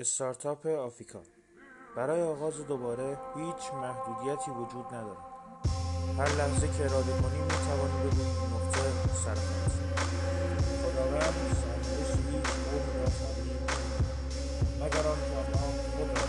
استارتاپ آفیکا برای آغاز دوباره هیچ محدودیتی وجود ندارد. هر لحظه که اراده کنیم می توانیم به این نقطه سرخط خداوند سرنوشت هیچ قومی را تغییر مگر آنکه آنها خود را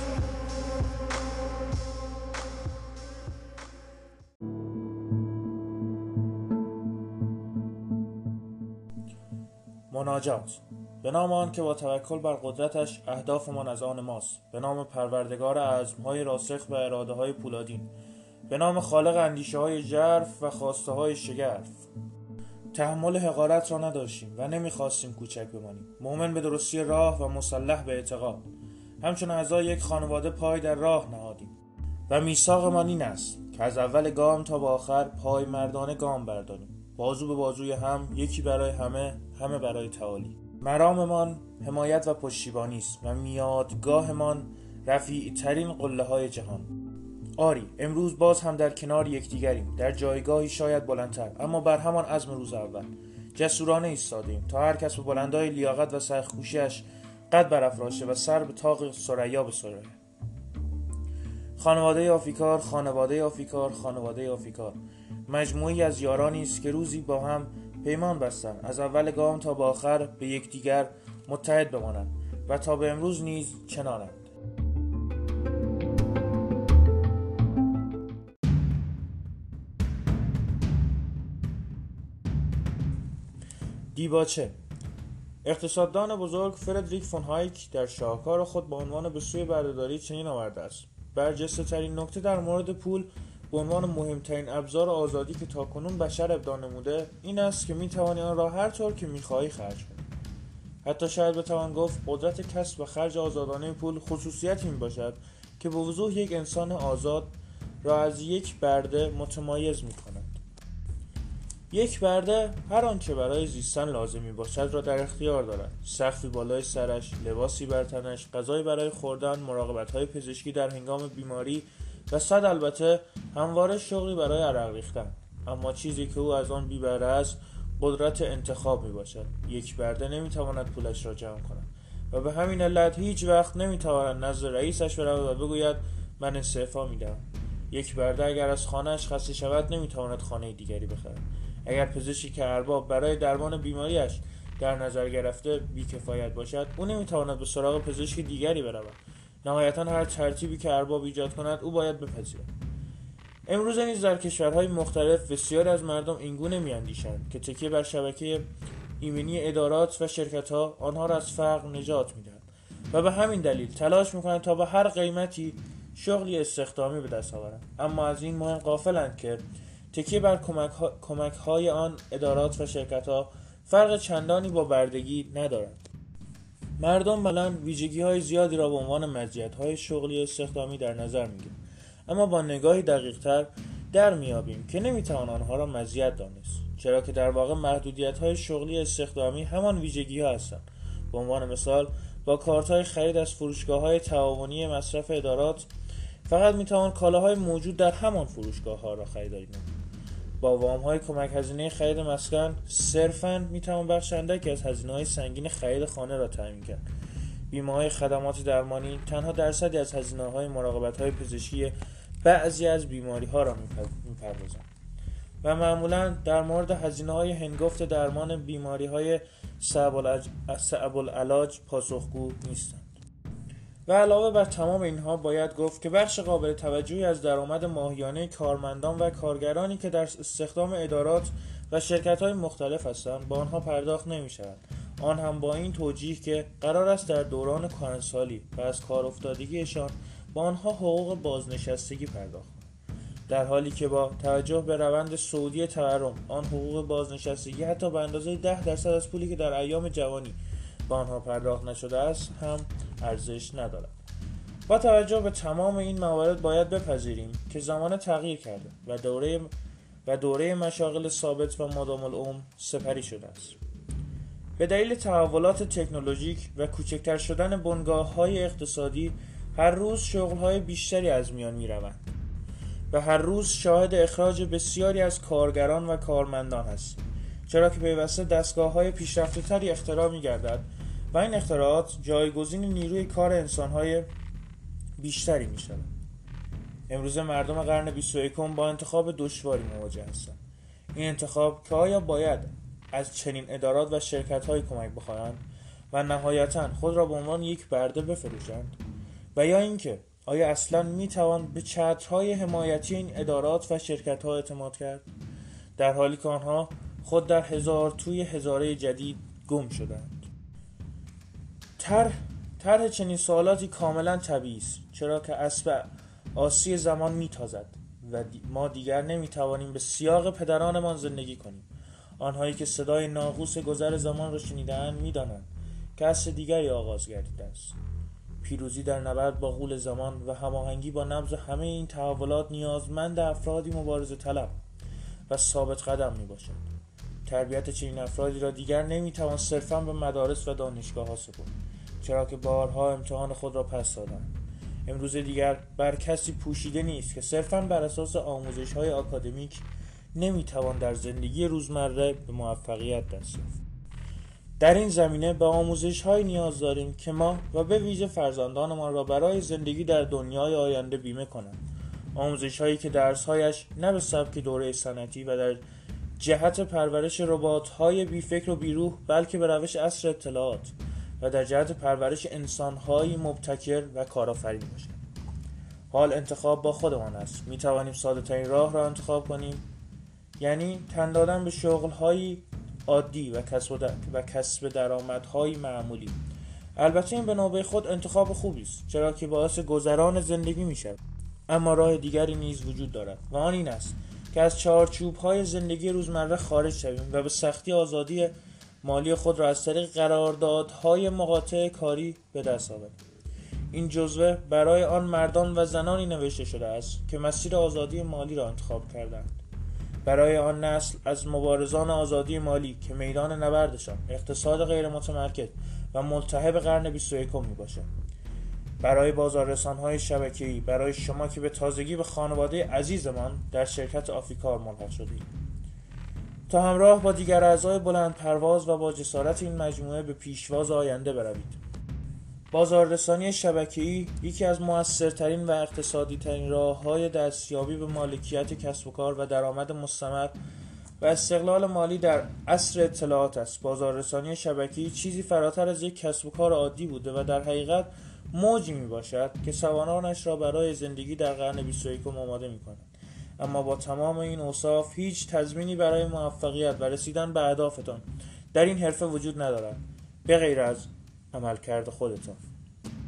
مناجات. به نام آن که با توکل بر قدرتش اهدافمان از آن ماست. به نام پروردگار عزمهای راسخ و اراده های پولادین. به نام خالق اندیشه های جرف و خواسته های شگرف. تحمل حقارت را نداشتیم و نمی‌خواستیم کوچک بمانیم. مؤمن به درستی راه و مسلح به اعتقاد. همچون اعضای یک خانواده پای در راه نهادیم. و میثاقمان این است که از اول گام تا به آخر پای مردانه گام برداریم. بازو به بازوی هم یکی برای همه همه برای تعالی. مراممان حمایت و پشتیبانی است و میادگاهمان رفیع ترین قله های جهان. آری امروز باز هم در کنار یکدیگریم در جایگاهی شاید بلندتر اما بر همان عزم روز اول. جسورانه ایستادیم تا هر کس به بلندای لیاقت و سرخوشیش قد برافراشه و سر به تاق سریا بسره خانواده آفیکار خانواده آفیکار خانواده آفیکار. مجموعی از یارانی است که روزی با هم پیمان بستند از اول گام تا به آخر به یکدیگر متحد بمانند و تا به امروز نیز چنانند. دیباچه. اقتصاددان بزرگ فردریک فون هایک در شاهکار خود با عنوان به سوی بردهداری چنین آورده است. برجسته ترین نکته در مورد پول به عنوان مهمترین ابزار آزادی که تاکنون بشر ابداع نموده این است که می‌توانی آن را هر طور که می‌خواهی خرج کنی حتی شاید بتوان گفت قدرت کسب و خرج آزادانه پول خصوصیتی می باشد که به وضوح یک انسان آزاد را از یک برده متمایز می کند. یک برده هر آنچه برای زیستن لازم می باشد را در اختیار دارد سقفی بالای سرش لباسی بر تنش غذایی برای خوردن مراقبت های پزشکی در هنگام بیماری و صد البته همواره شغلی برای عرق ریختن. اما چیزی که او از آن بیبره است قدرت انتخاب می باشد یک برده نمی تواند پولش را جمع کند. و به همین علت هیچ وقت نمی تواند نزد رئیسش برود و بگوید من استعفا می دهم یک برده اگر از خانهش خسته شود نمی تواند خانه دیگری بخرد. اگر پزشکی که ارباب برای درمان بیماریش در نظر گرفته بیکفایت باشد او نمی‌تواند به سراغ پزشک دیگری برود. نهایتا هر ترتیبی که ارباب ایجاد کند او باید بپذیرد. امروز نیز در کشورهای مختلف بسیاری از مردم اینگونه میاندیشند که تکیه بر شبکه ایمنی ادارات و شرکت ها آنها را از فقر نجات می‌دهند و به همین دلیل تلاش می‌کنند تا به هر قیمتی شغلی استخدامی به دست آورند. اما از این مهم قافلند که تکیه بر کمک, ها... کمک های آن ادارات و شرکت ها فرق چندانی با بردگی ندارد. مردم بلند ویژگی های زیادی را به عنوان مزیت های شغلی استخدامی در نظر می‌گیرند اما با نگاهی دقیق تر در میابیم که نمی‌توان آنها را مزیت دانست. چرا که در واقع محدودیت های شغلی استخدامی همان ویژگی ها هستند. به عنوان مثال با کارت های خرید از فروشگاه های تعاونی مصرف ادارات فقط می‌توان کالاهای موجود در همان فروشگاه ها را خریداری نمود. با وام های کمک هزینه خرید مسکن صرفا می‌توان بخش که از هزینه های سنگین خرید خانه را تعیین کرد. بیمه های خدمات درمانی تنها درصدی از هزینه های مراقبت های پزشکی بعضی از بیماری ها را می‌پردازند. و معمولا در مورد هزینه های هنگفت درمان بیماری های صعب العلاج پاسخگو نیستند. و علاوه بر تمام اینها باید گفت که بخش قابل توجهی از درآمد ماهیانه کارمندان و کارگرانی که در استخدام ادارات و شرکت های مختلف هستند با آنها پرداخت نمی شود آن هم با این توجیه که قرار است در دوران کارنسالی و از کار افتادگیشان با آنها حقوق بازنشستگی پرداخت در حالی که با توجه به روند سعودی تورم آن حقوق بازنشستگی حتی به اندازه ده درصد از پولی که در ایام جوانی به آنها پرداخت نشده است هم ارزش ندارد. با توجه به تمام این موارد باید بپذیریم که زمان تغییر کرده و دوره و دوره مشاغل ثابت و مدام العمر سپری شده است. به دلیل تحولات تکنولوژیک و کوچکتر شدن بنگاه های اقتصادی هر روز شغل های بیشتری از میان می روند و هر روز شاهد اخراج بسیاری از کارگران و کارمندان هستیم چرا که پیوسته دستگاه های پیشرفته تری اختراع می گردد و این اختراعات جایگزین نیروی کار انسانهای بیشتری می شود. امروز مردم قرن 21 با انتخاب دشواری مواجه هستند. این انتخاب که آیا باید از چنین ادارات و شرکت های کمک بخواهند و نهایتا خود را به عنوان یک برده بفروشند و یا اینکه آیا اصلا می توان به چترهای حمایتی این ادارات و شرکت ها اعتماد کرد در حالی که آنها خود در هزار توی هزاره جدید گم شدند طرح طرح چنین سوالاتی کاملا طبیعی است چرا که اسب آسی زمان میتازد و ما دیگر نمی‌توانیم به سیاق پدرانمان زندگی کنیم. آنهایی که صدای ناقوس گذر زمان را شنیدهاند می‌دانند که عصر دیگری آغاز گردیده است. پیروزی در نبرد با غول زمان و هماهنگی با نبض همه این تحولات نیازمند افرادی مبارزه طلب و ثابت قدم می باشد. تربیت چنین افرادی را دیگر نمی‌توان صرفا به مدارس و دانشگاه ها سپرد. چرا که بارها امتحان خود را پس دادند امروز دیگر بر کسی پوشیده نیست که صرفا بر اساس آموزش های آکادمیک نمی‌توان در زندگی روزمره به موفقیت دست یافت. در این زمینه به آموزش های نیاز داریم که ما و به ویژه فرزندانمان را برای زندگی در دنیای آینده بیمه کنند. آموزش هایی که درس هایش نه به سبک دوره سنتی و در جهت پرورش ربات های بیفکر و بیروح بلکه به روش اصر اطلاعات و در جهت پرورش انسان های مبتکر و کارآفرین باشد. حال انتخاب با خودمان است. می توانیم ساده ترین راه را انتخاب کنیم. یعنی تن دادن به شغل هایی عادی و کسب, و کسب درآمدهای معمولی. البته این به نوبه خود انتخاب خوبی است چرا که باعث گذران زندگی می شود. اما راه دیگری نیز وجود دارد و آن این است که از چارچوب های زندگی روزمره خارج شویم و به سختی آزادی مالی خود را از طریق قراردادهای مقاطع کاری به دست آوریم این جزوه برای آن مردان و زنانی نوشته شده است که مسیر آزادی مالی را انتخاب کردند. برای آن نسل از مبارزان آزادی مالی که میدان نبردشان اقتصاد غیر متمرکز و ملتهب قرن 21 می باشد برای بازار های شبکه‌ای برای شما که به تازگی به خانواده عزیزمان در شرکت آفیکار ملحق شدید تا همراه با دیگر اعضای بلند پرواز و با جسارت این مجموعه به پیشواز آینده بروید بازاررسانی شبکه‌ای یکی از موثرترین و اقتصادی ترین راه های دستیابی به مالکیت کسب و کار و درآمد مستمر و استقلال مالی در عصر اطلاعات است بازاررسانی شبکه‌ای چیزی فراتر از یک کسب و کار عادی بوده و در حقیقت موجی می باشد که سوانانش را برای زندگی در قرن 21 آماده می کند. اما با تمام این اوصاف هیچ تضمینی برای موفقیت و رسیدن به اهدافتان در این حرفه وجود ندارد به غیر از عملکرد خودتان.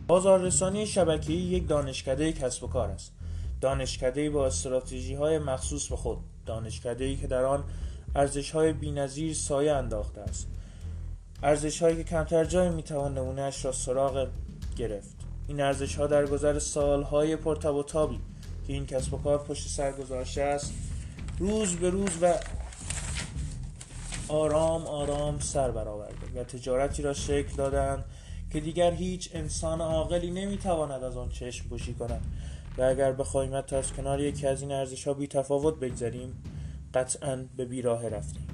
بازاررسانی شبکه‌ای یک دانشکده کسب و کار است. دانشکده با استراتژی های مخصوص به خود دانشکده که در آن ارزش های بینظیر سایه انداخته است. ارزش هایی که کمتر جایی می‌توان نمونهش را سراغ گرفت. این ارزش ها در گذر سالهای پرتب و تابی که این کسب و کار پشت سر گذاشته است. روز به روز و آرام آرام سر برآورده و تجارتی را شکل دادند که دیگر هیچ انسان عاقلی نمی‌تواند از آن چشم پوشی کند. و اگر بخواهیم حتی از کنار یکی از این ارزش ها بی تفاوت بگذاریم قطعا به بیراه رفتیم.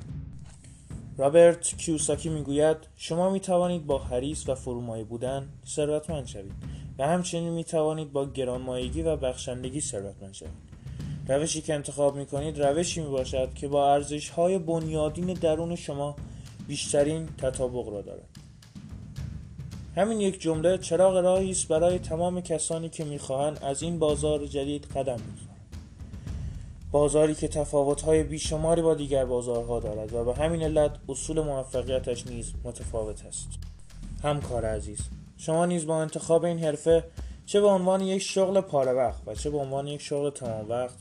رابرت کیوساکی می‌گوید شما می توانید با حریص و فرومایه بودن ثروتمند شوید. و همچنین می توانید با گرانمایگی و بخشندگی ثروتمند شوید روشی که انتخاب می کنید روشی می باشد که با ارزش های بنیادین درون شما بیشترین تطابق را دارد. همین یک جمله چراغ راهی است برای تمام کسانی که می‌خواهند از این بازار جدید قدم بگذارند. بازاری که تفاوت‌های بیشماری با دیگر بازارها دارد و به همین علت اصول موفقیتش نیز متفاوت است. همکار عزیز شما نیز با انتخاب این حرفه چه به عنوان یک شغل پاره وقت و چه به عنوان یک شغل تمام وقت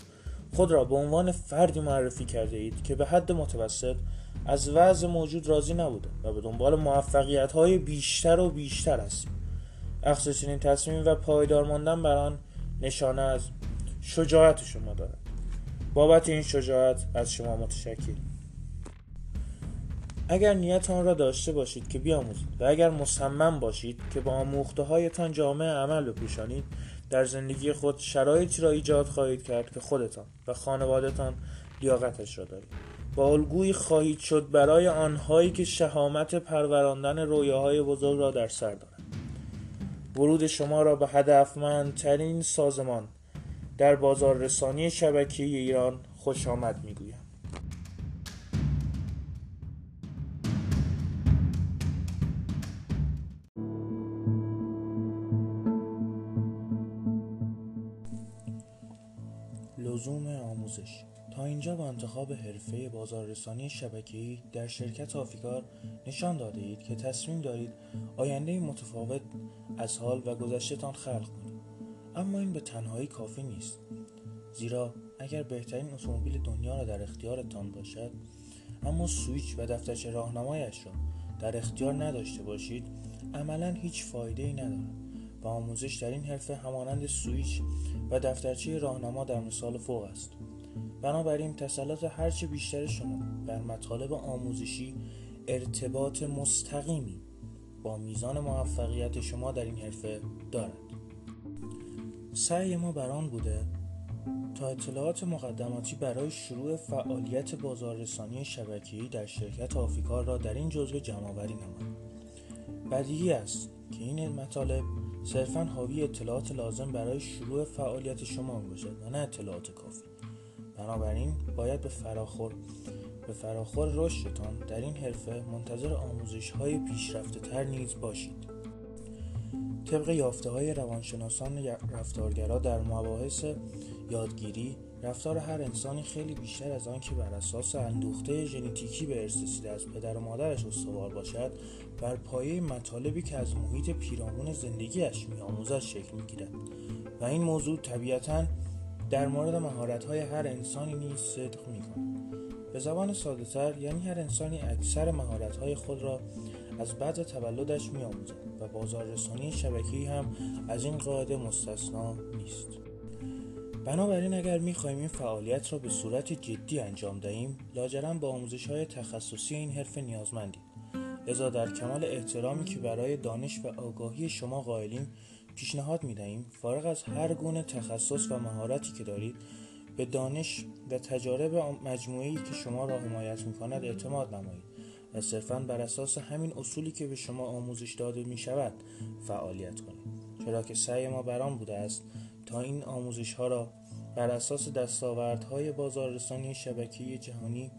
خود را به عنوان فردی معرفی کرده اید که به حد متوسط از وضع موجود راضی نبوده و به دنبال موفقیت های بیشتر و بیشتر است اخذ چنین تصمیم و پایدار ماندن بر آن نشانه از شجاعت شما دارد. بابت این شجاعت از شما متشکر اگر نیت آن را داشته باشید که بیاموزید و اگر مصمم باشید که با آموخته هایتان جامعه عمل بپوشانید در زندگی خود شرایطی را ایجاد خواهید کرد که خودتان و خانوادهتان لیاقتش را دارید. و الگویی خواهید شد برای آنهایی که شهامت پروراندن رویاهای بزرگ را در سر دارند. ورود شما را به هدفمندترین سازمان در بازار رسانی شبکه ایران خوش آمد می‌گویم لزوم آموزش. تا اینجا با انتخاب حرفه بازاررسانی شبکه‌ای در شرکت آفیکار نشان داده اید که تصمیم دارید آینده متفاوت از حال و گذشتهتان خلق کنید. اما این به تنهایی کافی نیست. زیرا اگر بهترین اتومبیل دنیا را در اختیارتان باشد اما سویچ و دفترچه راهنمایش را در اختیار نداشته باشید عملا هیچ فایده ای ندارد. آموزش در این حرفه همانند سویچ و دفترچه راهنما در مثال فوق است. بنابراین تسلط هرچه بیشتر شما بر مطالب آموزشی ارتباط مستقیمی با میزان موفقیت شما در این حرفه دارد. سعی ما بر آن بوده تا اطلاعات مقدماتی برای شروع فعالیت بازاررسانی شبکه‌ای در شرکت آفیکار را در این جزوه جمعآوری نماییم بدیهی است که این مطالب صرفا حاوی اطلاعات لازم برای شروع فعالیت شما باشد و نه اطلاعات کافی. بنابراین باید به فراخور به فراخور رشدتان در این حرفه منتظر آموزش های پیشرفته تر نیز باشید. طبق یافته های روانشناسان رفتارگرا در مباحث یادگیری رفتار هر انسانی خیلی بیشتر از آن که بر اساس اندوخته ژنتیکی به ارث رسیده از پدر و مادرش استوار باشد بر پایه مطالبی که از محیط پیرامون زندگیش میآموزد شکل می‌گیرد. و این موضوع طبیعتا در مورد مهارت‌های هر انسانی نیز صدق می‌کند. به زبان ساده تر یعنی هر انسانی اکثر مهارت‌های خود را از بعد تولدش میآموزد و بازاررسانی شبکه‌ای هم از این قاعده مستثنا نیست. بنابراین اگر می‌خواهیم این فعالیت را به صورت جدی انجام دهیم لاجرم با آموزش های تخصصی این حرفه نیازمندیم. لذا در کمال احترامی که برای دانش و آگاهی شما قائلیم پیشنهاد می دهیم فارغ از هر گونه تخصص و مهارتی که دارید به دانش و تجارب مجموعی که شما را حمایت می کند اعتماد نمایید و صرفا بر اساس همین اصولی که به شما آموزش داده می شود فعالیت کنید. چرا که سعی ما بران بوده است تا این آموزش ها را بر اساس دستاوردهای بازاررسانی شبکه جهانی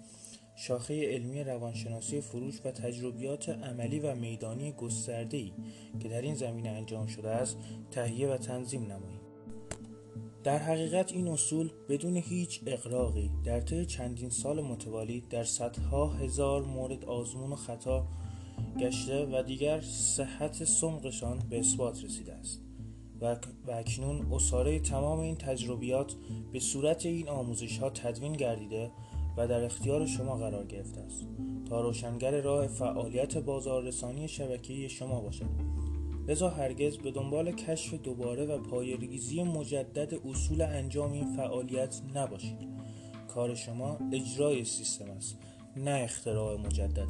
شاخه علمی روانشناسی فروش و تجربیات عملی و میدانی گسترده‌ای که در این زمینه انجام شده است تهیه و تنظیم نماییم. در حقیقت این اصول بدون هیچ اقراقی در طی چندین سال متوالی در صدها هزار مورد آزمون و خطا گشته و دیگر صحت سمقشان به اثبات رسیده است. و اکنون اصاره تمام این تجربیات به صورت این آموزش ها تدوین گردیده و در اختیار شما قرار گرفته است. تا روشنگر راه فعالیت بازاررسانی شبکه‌ای شما باشد. لذا هرگز به دنبال کشف دوباره و پایریزی مجدد اصول انجام این فعالیت نباشید. کار شما اجرای سیستم است نه اختراع مجدد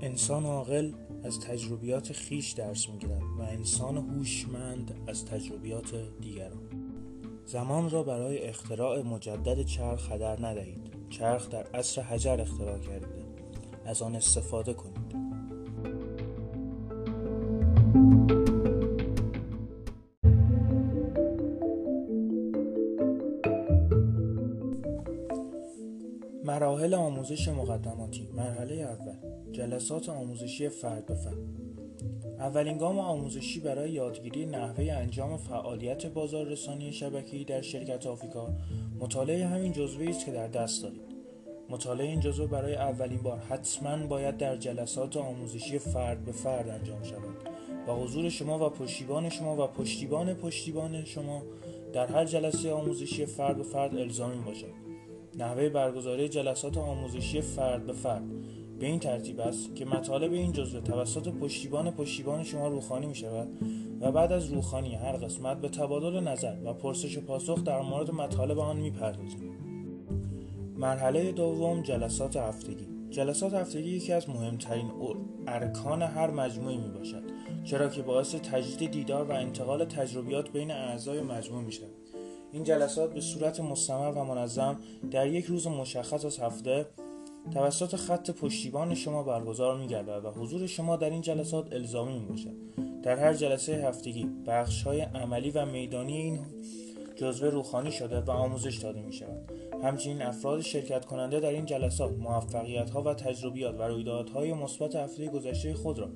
انسان عاقل از تجربیات خیش درس می‌گیرد و انسان هوشمند از تجربیات دیگران. زمان را برای اختراع مجدد چرخ هدر ندهید. چرخ در عصر حجر اختراع کردید. از آن استفاده کنید. آموزش مقدماتی. مرحله اول. جلسات آموزشی فرد به فرد. اولین گام آموزشی برای یادگیری نحوه انجام فعالیت بازاررسانی شبکه‌ای در شرکت آفریکا مطالعه همین جزوه است که در دست دارید. مطالعه این جزوه برای اولین بار. حتما باید در جلسات آموزشی فرد به فرد انجام شود. و حضور شما و پشتیبان شما و پشتیبان پشتیبان شما در هر جلسه آموزشی فرد به فرد الزامی باشد. نحوه برگزاری جلسات آموزشی فرد به فرد. به این ترتیب است که مطالب این جزوه توسط پشتیبان پشتیبان شما روخانی می شود و بعد از روخانی هر قسمت به تبادل نظر و پرسش و پاسخ در مورد مطالب آن می پردازیم. مرحله دوم جلسات هفتگی. جلسات هفتگی یکی از مهمترین ارکان هر مجموعه می باشد چرا که باعث تجدید دیدار و انتقال تجربیات بین اعضای مجموعه می شود این جلسات به صورت مستمر و منظم در یک روز مشخص از هفته توسط خط پشتیبان شما برگزار می و حضور شما در این جلسات الزامی می. در هر جلسه هفتگی بخش های عملی و میدانی این جزوه روخانی شده و آموزش داده می شود. همچنین افراد شرکت کننده در این جلسات موفقیت ها و تجربیات و رویدادهای مثبت هفته گذشته خود را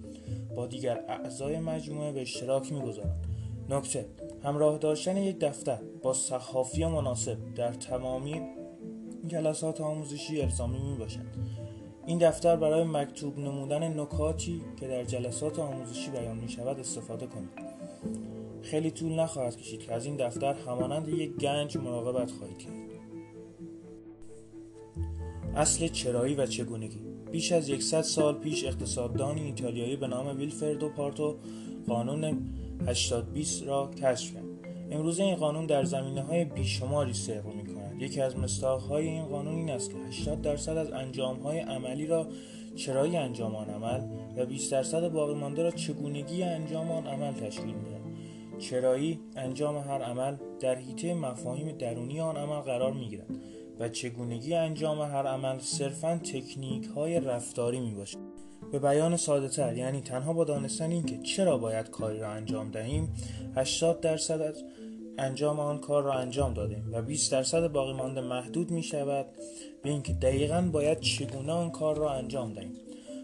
با دیگر اعضای مجموعه به اشتراک می‌گذارند نکته همراه داشتن یک دفتر با صحافی مناسب در تمامی جلسات آموزشی الزامی می باشد این دفتر برای مکتوب نمودن نکاتی که در جلسات آموزشی بیان می شود استفاده کنید. خیلی طول نخواهد کشید که از این دفتر همانند یک گنج مراقبت خواهید کرد. اصل چرایی و چگونگی. بیش از یکصد سال پیش اقتصاددانی ایتالیایی به نام ویلفردو پارتو قانون 820 را کشف کرد. امروز این قانون در زمینه های بیشماری صدق می کند یکی از مستاق های این قانون این است که 80 درصد از انجام های عملی را چرایی انجام آن عمل و 20 درصد باقی مانده را چگونگی انجام آن عمل تشکیل می‌دهد. چرایی انجام هر عمل در حیطه مفاهیم درونی آن عمل قرار می گیرد و چگونگی انجام هر عمل صرفا تکنیک های رفتاری می باشد. به بیان ساده تر یعنی تنها با دانستن اینکه چرا باید کاری را انجام دهیم 80 درصد از انجام آن کار را انجام دادیم و 20 درصد باقی مانده محدود می شود به اینکه دقیقا باید چگونه آن کار را انجام دهیم.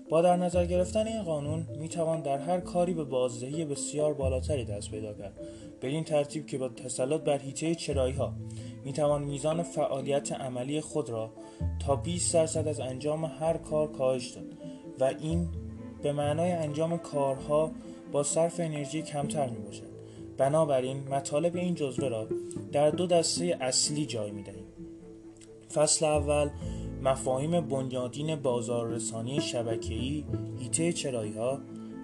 با در نظر گرفتن این قانون می توان در هر کاری به بازدهی بسیار بالاتری دست پیدا کرد. به این ترتیب که با تسلط بر هیته چرایی ها می توان میزان فعالیت عملی خود را تا 20 درصد از انجام هر کار کاهش داد. و این به معنای انجام کارها با صرف انرژی کمتر می باشد بنابراین مطالب این جزوه را در دو دسته اصلی جای می دهیم فصل اول مفاهیم بنیادین بازاررسانی شبکه‌ای هیته چرایی ها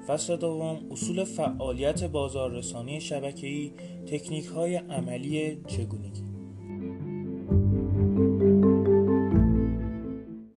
فصل دوم اصول فعالیت بازاررسانی شبکه‌ای تکنیک های عملی چگونگی.